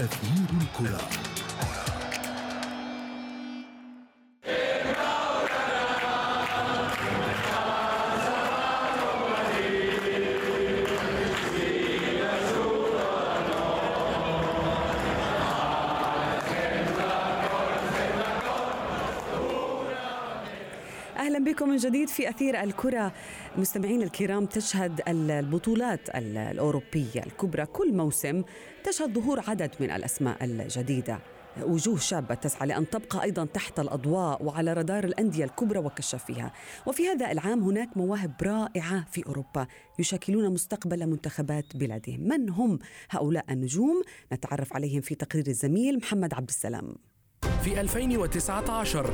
أثير الكرة. جديد في أثير الكرة. مستمعين الكرام تشهد البطولات الأوروبية الكبرى كل موسم. تشهد ظهور عدد من الأسماء الجديدة. وجوه شابة تسعى لأن تبقى أيضا تحت الأضواء وعلى رادار الأندية الكبرى وكشافيها وفي هذا العام هناك مواهب رائعة في أوروبا يشكلون مستقبل منتخبات بلادهم. من هم هؤلاء النجوم؟ نتعرف عليهم في تقرير الزميل محمد عبد السلام. في 2019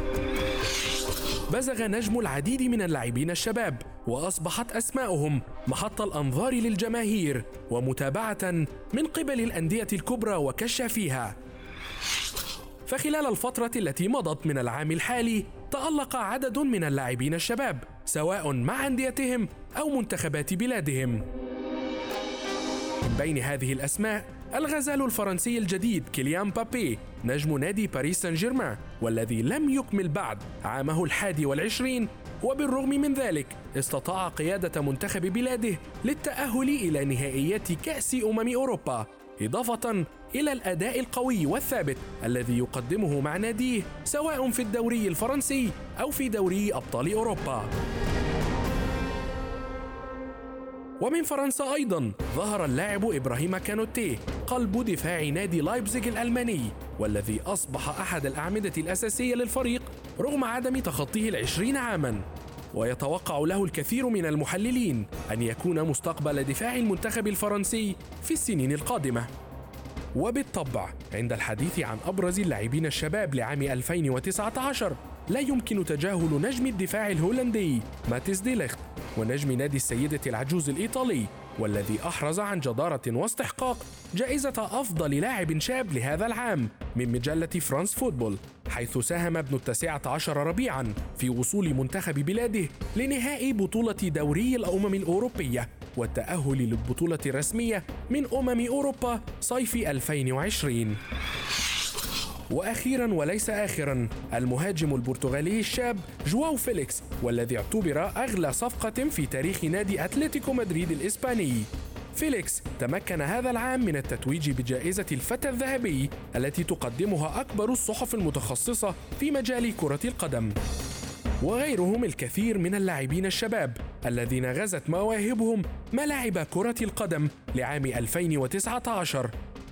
بزغ نجم العديد من اللاعبين الشباب وأصبحت أسماؤهم محط الأنظار للجماهير ومتابعة من قبل الأندية الكبرى وكشافيها فخلال الفترة التي مضت من العام الحالي تألق عدد من اللاعبين الشباب سواء مع أنديتهم أو منتخبات بلادهم. من بين هذه الأسماء الغزال الفرنسي الجديد كيليان بابي نجم نادي باريس سان جيرمان والذي لم يكمل بعد عامه الحادي والعشرين وبالرغم من ذلك استطاع قيادة منتخب بلاده للتأهل إلى نهائيات كأس أمم أوروبا إضافة إلى الأداء القوي والثابت الذي يقدمه مع ناديه سواء في الدوري الفرنسي أو في دوري أبطال أوروبا. ومن فرنسا أيضا ظهر اللاعب إبراهيم كانوتيه قلب دفاع نادي لايبزيغ الألماني والذي أصبح أحد الأعمدة الأساسية للفريق رغم عدم تخطيه العشرين عاما. ويتوقع له الكثير من المحللين أن يكون مستقبل دفاع المنتخب الفرنسي في السنين القادمة. وبالطبع عند الحديث عن أبرز اللاعبين الشباب لعام 2019 لا يمكن تجاهل نجم الدفاع الهولندي ماتيس ديليخت ونجم نادي السيدة العجوز الإيطالي والذي أحرز عن جدارة واستحقاق جائزة أفضل لاعب شاب لهذا العام من مجلة فرانس فوتبول حيث ساهم ابن التاسعة عشر ربيعا في وصول منتخب بلاده لنهائي بطولة دوري الأمم الأوروبية والتأهل للبطولة الرسمية من أمم أوروبا صيف 2020 وأخيرا وليس اخرا المهاجم البرتغالي الشاب جواو فيليكس والذي اعتبر أغلى صفقة في تاريخ نادي أتلتيكو مدريد الإسباني فيليكس تمكن هذا العام من التتويج بجائزة الفتى الذهبي التي تقدمها أكبر الصحف المتخصصة في مجال كرة القدم. وغيرهم الكثير من اللاعبين الشباب الذين غزت مواهبهم ملاعب كرة القدم لعام 2019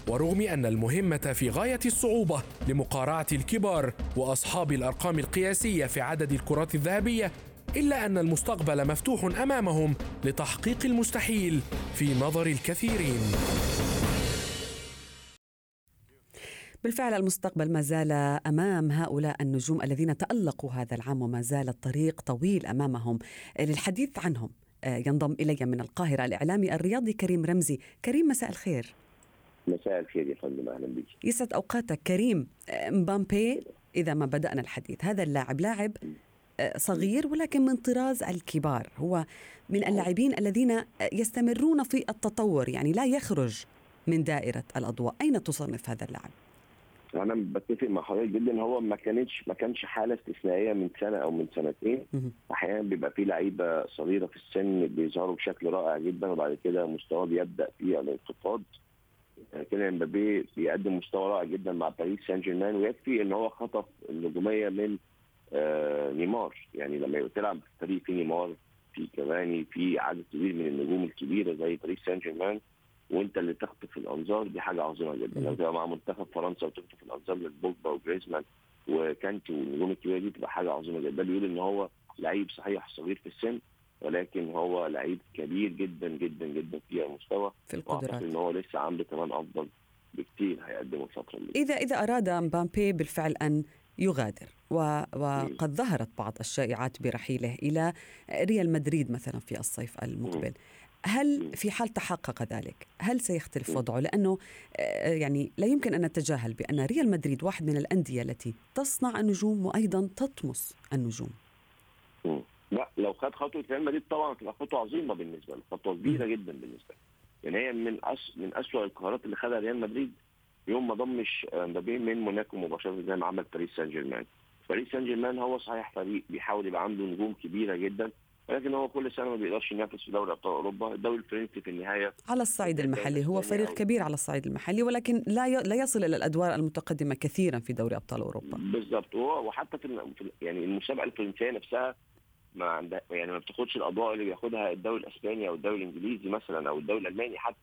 ورغم أن المهمة في غاية الصعوبة لمقارعة الكبار وأصحاب الأرقام القياسية في عدد الكرات الذهبية إلا أن المستقبل مفتوح أمامهم لتحقيق المستحيل في نظر الكثيرين. بالفعل المستقبل ما زال أمام هؤلاء النجوم الذين تألقوا هذا العام وما زال الطريق طويل أمامهم. للحديث عنهم ينضم إلي من القاهرة الإعلامي الرياضي كريم رمزي. كريم مساء الخير. مساء الخير يا فندم أهلا بك. يسعد أوقاتك. كريم مبامبي إذا ما بدأنا الحديث هذا اللاعب لاعب صغير ولكن من طراز الكبار. هو من اللاعبين الذين يستمرون في التطور يعني لا يخرج من دائرة الأضواء. أين تصنف هذا اللاعب؟ أنا بتفق مع حضرتك جدا. هو ما كانتش ما كانش حالة استثنائية من سنة أو من سنتين. أحيانا بيبقى في لعيبة صغيرة في السن بيظهروا بشكل رائع جدا وبعد كده مستواه بيبدأ في الانخفاض كده مبابي بيقدم مستوى رائع جدا مع باريس سان جيرمان ويكفي إن هو خطف النجوميه من آه نيمار. يعني لما تلعب في فريق في نيمار في كافاني في عدد كبير من النجوم الكبيرة زي باريس سان جيرمان وإنت اللي تخطف الأنظار دي حاجة عظيمة جدا. لو تبقى مع منتخب فرنسا وتخطف الأنظار لبوجبا وجريزمان وكانتي والنجوم الكبيرة دي تبقى حاجة عظيمة جدا. ده بيقول إن هو لعيب صحيح صغير في السن ولكن هو لعيب كبير جدا جدا جدا في المستوى. في القدرات. إن هو لسه عنده كمان أفضل بكثير هيقدمه الفترة اللي إذا إذا أراد مبامبي بالفعل أن يغادر و... وقد ظهرت بعض الشائعات برحيله إلى ريال مدريد مثلا في الصيف المقبل. هل في حال تحقق ذلك هل سيختلف وضعه؟ لأنه يعني لا يمكن أن نتجاهل بأن ريال مدريد واحد من الأندية التي تصنع النجوم وأيضا تطمس النجوم. لا لو خد خطوة ريال مدريد طبعا تبقى خطوة عظيمة بالنسبة له خطوة كبيرة جدا بالنسبة له. يعني هي من أس من اسوء القرارات اللي خدها ريال مدريد يوم ما ضمش مبابي من موناكو مباشرة زي ما عمل باريس سان جيرمان باريس سان جيرمان هو صحيح فريق بيحاول يبقى عنده نجوم كبيرة جدا ولكن هو كل سنة ما بيقدرش ينافس في دوري أبطال أوروبا. الدوري الفرنسي في النهاية على الصعيد المحلي هو فريق كبير على الصعيد المحلي ولكن لا لا يصل إلى الأدوار المتقدمة كثيرا في دوري أبطال أوروبا. بالظبط وحتى في يعني المسابقة الفرنسية نفسها ما عندها يعني ما بتاخدش الاضواء اللي بياخدها الدوري الأسباني أو الدوري الإنجليزي مثلا أو الدوري الألماني حتى.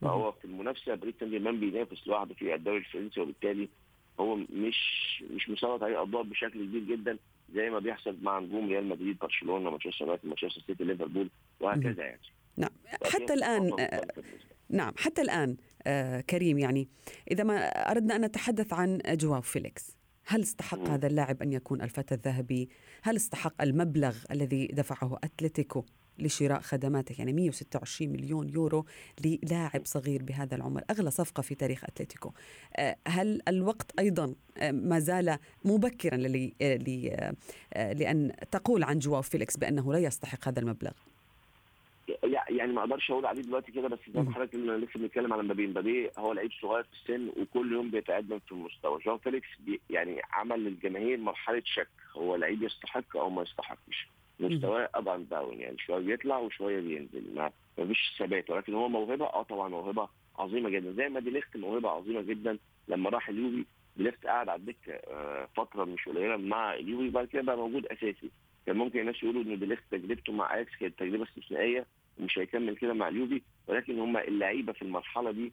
فهو في المنافسة باريس سان جيرمان بينافس لوحده في الدوري الفرنسي وبالتالي هو مش مش مسلط عليه اضواء بشكل كبير جدا زي ما بيحصل مع نجوم ريال مدريد برشلونة مانشستر يونايتد مانشستر سيتي ليفربول وهكذا يعني. نعم. حتى الآن نعم. حتى الآن آه كريم يعني إذا ما أردنا أن نتحدث عن جواو فيليكس. هل استحق هذا اللاعب أن يكون الفتى الذهبي؟ هل استحق المبلغ الذي دفعه أتلتيكو لشراء خدماته؟ يعني 126 مليون يورو للاعب صغير بهذا العمر أغلى صفقة في تاريخ أتلتيكو. آه، هل الوقت أيضا آه، ما زال مبكرا آه، لأن تقول عن جواو فيليكس بأنه لا يستحق هذا المبلغ؟ يعني ما أقدرش أقول عليه دلوقتي كده بس زي ما حضرتك لسه بنتكلم على مبابي. مبابي هو لعيب صغير في السن وكل يوم بيتقدم في المستوى. جواو فيليكس يعني عمل للجماهير مرحلة شك. هو لعيب يستحق أو ما يستحقش. مستواه up and down يعني شوية بيطلع وشوية بينزل. ما فيش ثبات. ولكن هو موهبة؟ آه طبعا موهبة عظيمة جدا. زي ما دي ليخت موهبة عظيمة جدا. لما راح اليوفي دي ليخت قاعد على الدكة آه، فترة مش قليلة مع اليوفي وبعد كده بقى موجود أساسي. كان ممكن الناس يقولوا إن ديليخت تجربته مع أياكس كانت تجربة استثنائية. ومش هيكمل كده مع اليوفي ولكن هم اللعيبة في المرحلة دي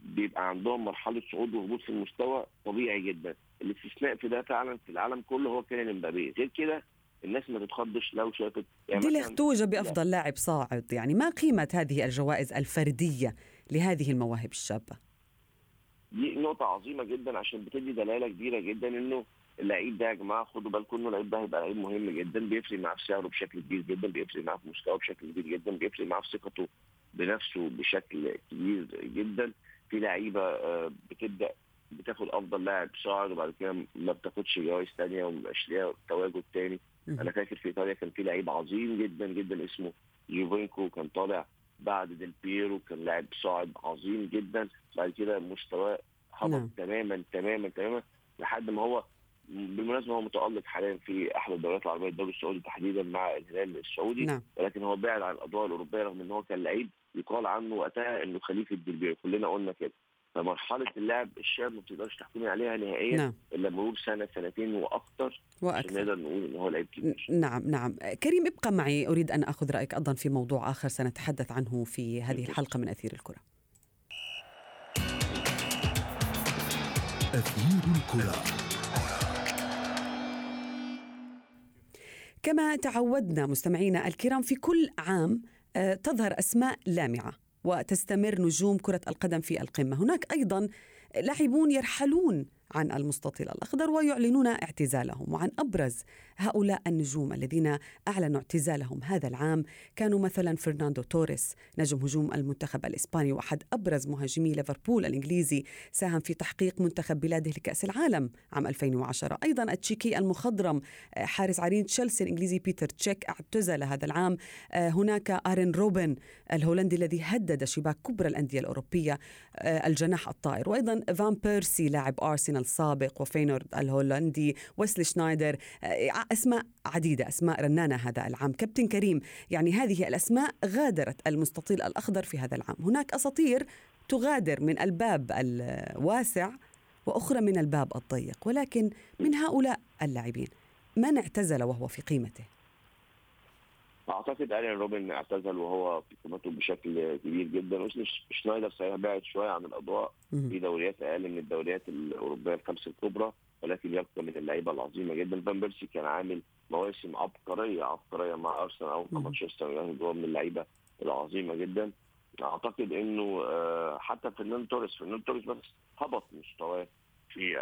بيبقى عندهم مرحلة صعود وهبوط في المستوى طبيعي جدا. الاستثناء في ده فعلا في العالم كله هو كان امبابي. غير كده الناس ما تتخضش لو شافت يعني دي توج بأفضل لاعب صاعد. يعني ما قيمة هذه الجوائز الفردية لهذه المواهب الشابة؟ دي نقطة عظيمة جدا عشان بتدي دلالة كبيرة جدا إنه اللعيب ده يا جماعة خدوا بالكم إنه اللعيب ده هيبقى لعيب مهم جدا بيفرق معاه في سعره بشكل كبير جدا بيفرق معاه في مستواه بشكل كبير جدا بيفرق معاه في ثقته بنفسه بشكل كبير جدا. في لعيبة آه، بتبدأ بتاخد أفضل لاعب صاعد وبعد كده ما بتاخدش جوائز ثانية ومبقاش ليها تواجد ثاني أنا فاكر في إيطاليا كان في لعيب عظيم جدا جدا اسمه يوفينكو كان طالع بعد ديل بيرو كان لاعب صاعد عظيم جدا. بعد كده مستواه هبط نعم. تماما تماما تماما لحد ما هو بالمناسبه هو متألق حاليا في أحد الدوريات العربية الدوري السعودي تحديدا مع الهلال السعودي نعم. ولكن هو بعد عن الاضواء الأوروبية رغم إن هو كان لعيب يقال عنه وقتها إنه خليفة ديل كلنا قلنا كده. فمرحلة اللعب الشاب ما بتقدرش تحكمي عليها نهائيا نعم. إلا مرور سنة سنتين وأكثر. وأكثر نقدر نقول إن هو لعيب كبير. نعم نعم. كريم ابقى معي. أريد أن أخذ رأيك أيضا في موضوع آخر سنتحدث عنه في هذه الحلقة من أثير الكرة. أثير الكرة. كما تعودنا مستمعينا الكرام في كل عام آه، تظهر أسماء لامعة وتستمر نجوم كرة القدم في القمة. هناك أيضا لاعبون يرحلون عن المستطيل الأخضر ويعلنون اعتزالهم. وعن أبرز هؤلاء النجوم الذين أعلنوا اعتزالهم هذا العام كانوا مثلا فرناندو توريس نجم هجوم المنتخب الإسباني وأحد أبرز مهاجمي ليفربول الإنجليزي ساهم في تحقيق منتخب بلاده لكأس العالم عام 2010 أيضا التشيكي المخضرم حارس عرين تشيلسي الإنجليزي بيتر تشيك اعتزل هذا العام. هناك آرين روبن الهولندي الذي هدد شباك كبرى الأندية الأوروبية الجناح الطائر. وأيضا فان بيرسي لاعب أرسنال السابق وفينورد الهولندي ويسلي شنايدر. أسماء عديدة أسماء رنانة هذا العام. كابتن كريم يعني هذه الأسماء غادرت المستطيل الأخضر في هذا العام. هناك أساطير تغادر من الباب الواسع وأخرى من الباب الضيق ولكن من هؤلاء اللاعبين من اعتزل وهو في قمته؟ اعتقد ارين روبن اعتزل وهو في قمته بشكل كبير جدا. شنايدر صحيح بعد شوية عن الأضواء. في دوريات أقل من الدوريات الأوروبية الخمس الكبرى ولكن يبقى من اللعيبة العظيمة جدا. فان بيرسي كان عامل مواسم عبقرية عبقرية مع أرسنال أو مع مانشستر يونايتد هو من اللعيبة العظيمة جدا. أعتقد إنه آه، حتى فرناندو توريس فرناندو توريس بس هبط مستواه في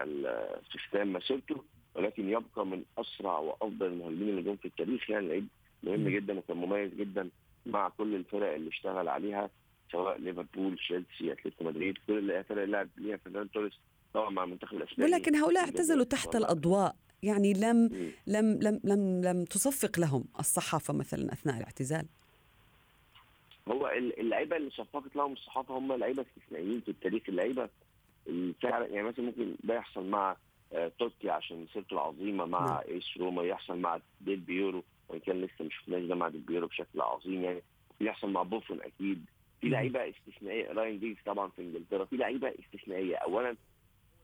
في ختام مسيرته ولكن يبقى من أسرع وأفضل المهاجمين اللي جم في التاريخ يعني لعيب مهم جدا وكان مميز جدا مع كل الفرق اللي اشتغل عليها سواء ليفربول تشيلسي أتلتيكو مدريد كل الفرق اللي لعب ليها فرناندو توريس طبعا مع المنتخب الأسباني. ولكن هؤلاء اعتزلوا تحت الأضواء يعني لم لم لم لم لم تصفق لهم الصحافة مثلا أثناء الاعتزال. هو اللعيبة اللي صفقت لهم الصحافة هم لعيبة استثنائيين في التاريخ اللعيبة فعلا يعني مثلا ممكن ده يحصل مع آه، توتي عشان مسيرته العظيمة مع نعم. إيس روما يحصل مع ديل بييرو. وإن كان لسه ما شفناش ده مع ديل بييرو بشكل عظيم يعني. يحصل مع بوفون أكيد. في. لعيبة استثنائية. ريان جيجز طبعا في إنجلترا. في لعيبة استثنائية. اولا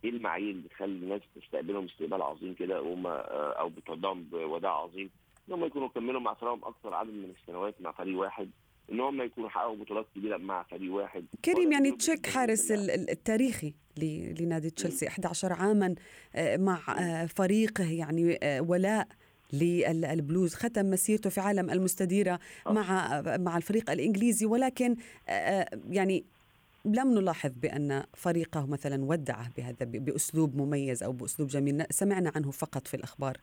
إيه المعايير اللي بتخلي الناس تستقبلهم استقبال عظيم كده؟ وهم آه، أو بتودعهم بوداع عظيم. إن هم يكونوا كملوا مع فريقهم أكثر عدد من السنوات مع فريق واحد. إن هم يكونوا حققوا بطولات كبيرة مع فريق واحد. كريم يعني تشيك حارس التاريخي لنادي تشيلسي. 11 عاما آه، مع آه، فريقه يعني ولاء. للبلوز ختم مسيرته في عالم المستديرة. مع مع الفريق الإنجليزي. ولكن آه، آه، يعني لم نلاحظ بأن فريقه مثلا ودعه بهذا بأسلوب مميز أو بأسلوب جميل. سمعنا عنه فقط في الأخبار.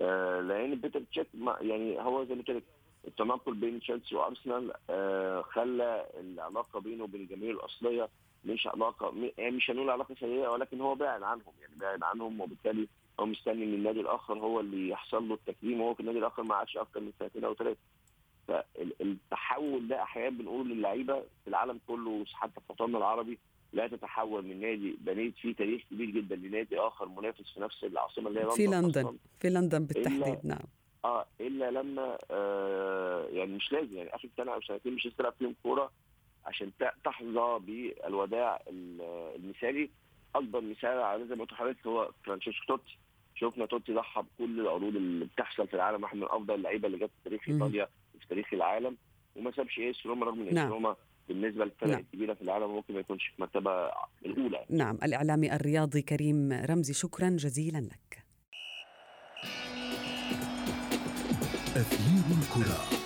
آه، لأن بيتر تشيك يعني هو زي ما قلت لك التناقل بين تشيلسي وأرسنال آه، خلى العلاقة بينه وبين الجماهير الأصلية مش علاقة يعني مش هنقول علاقة سيئة ولكن هو بعد عنهم. يعني بعد عنهم وبالتالي هو مستني من النادي الآخر هو اللي يحصل له التكريم وهو في النادي الآخر ما عادش أكتر من سنتين أو ثلاثة فالتحول ده أحيانا بنقول للعيبة في العالم كله حتى في وطننا العربي لا تتحول من نادي بنيت فيه تاريخ كبير جدا لنادي آخر منافس في نفس العاصمة اللي هي في أصلاً. لندن في لندن بالتحديد إلا- نعم. آه إلا لما آه يعني مش لازم يعني آخر سنة أو سنتين مش تلعب فيهم كورة عشان تحظى بالوداع ال- المثالي. أكبر مثال على زي ما قلت لحضرتك هو فرانشيسكو توتي شفنا توتي ضحى بكل العروض اللي بتحصل في العالم واحد من أفضل اللعيبة اللي جت في تاريخ. إيطاليا وفي تاريخ العالم وما سابش ايس روما رغم إن ايس نعم. روما بالنسبة للفرق نعم. الكبيرة في العالم ممكن ما يكونش في المرتبة الأولى يعني. نعم الإعلامي الرياضي كريم رمزي شكرا جزيلا لك أثير الكرة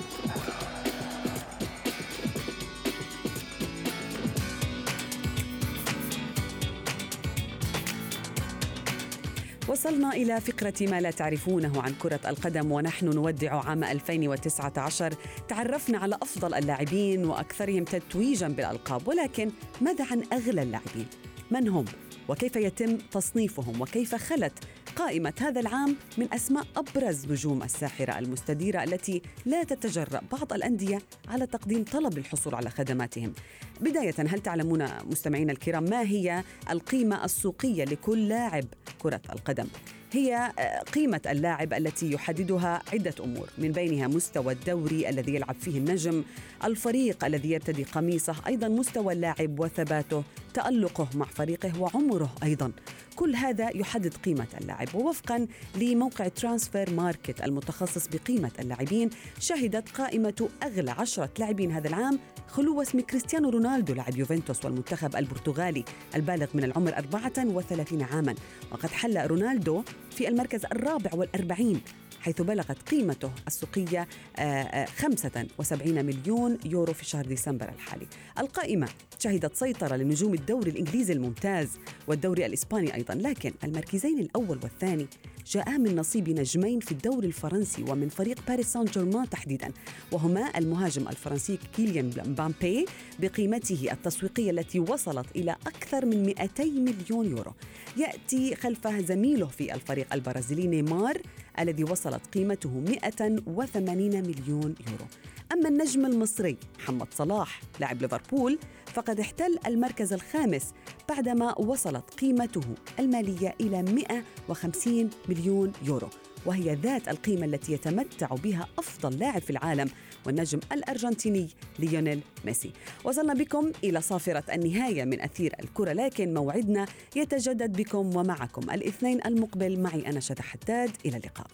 وصلنا إلى فقرة ما لا تعرفونه عن كرة القدم ونحن نودع عام 2019 تعرفنا على أفضل اللاعبين وأكثرهم تتويجا بالألقاب ولكن ماذا عن أغلى اللاعبين؟ من هم؟ وكيف يتم تصنيفهم وكيف خلت قائمة هذا العام من أسماء أبرز نجوم الساحرة المستديرة التي لا تتجرأ بعض الأندية على تقديم طلب للحصول على خدماتهم بداية هل تعلمون مستمعينا الكرام ما هي القيمة السوقية لكل لاعب كرة القدم؟ هي آه، قيمة اللاعب التي يحددها عدة أمور من بينها مستوى الدوري الذي يلعب فيه النجم الفريق الذي يرتدي قميصه أيضا مستوى اللاعب وثباته تألقه مع فريقه وعمره أيضا كل هذا يحدد قيمة اللاعب. ووفقا لموقع Transfermarkt المتخصص بقيمة اللاعبين شهدت قائمة أغلى عشرة لاعبين هذا العام خلو اسم كريستيانو رونالدو لاعب يوفنتوس والمنتخب البرتغالي البالغ من العمر 34 عاما. وقد حل رونالدو في المركز الرابع والأربعين حيث بلغت قيمته السوقية آه، آه، 75 مليون يورو في شهر ديسمبر الحالي. القائمة شهدت سيطرة لنجوم الدوري الإنجليزي الممتاز والدوري الإسباني أيضا لكن المركزين الأول والثاني جاءا من نصيب نجمين في الدوري الفرنسي ومن فريق باريس سان جيرمان تحديدا وهما المهاجم الفرنسي كيليان مبامبي بقيمته التسويقية التي وصلت إلى أكثر من 200 مليون يورو. يأتي خلفه زميله في الفريق البرازيلي نيمار الذي وصلت قيمته 180 مليون يورو. أما النجم المصري محمد صلاح لاعب ليفربول فقد احتل المركز الخامس بعدما وصلت قيمته المالية إلى 150 مليون يورو. وهي ذات القيمة التي يتمتع بها أفضل لاعب في العالم والنجم الأرجنتيني ليونيل ميسي. وصلنا بكم إلى صافرة النهاية من أثير الكرة لكن موعدنا يتجدد بكم ومعكم. الاثنين المقبل معي أنا شذى حداد. إلى اللقاء.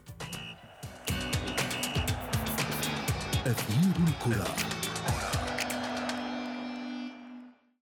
أثير الكرة.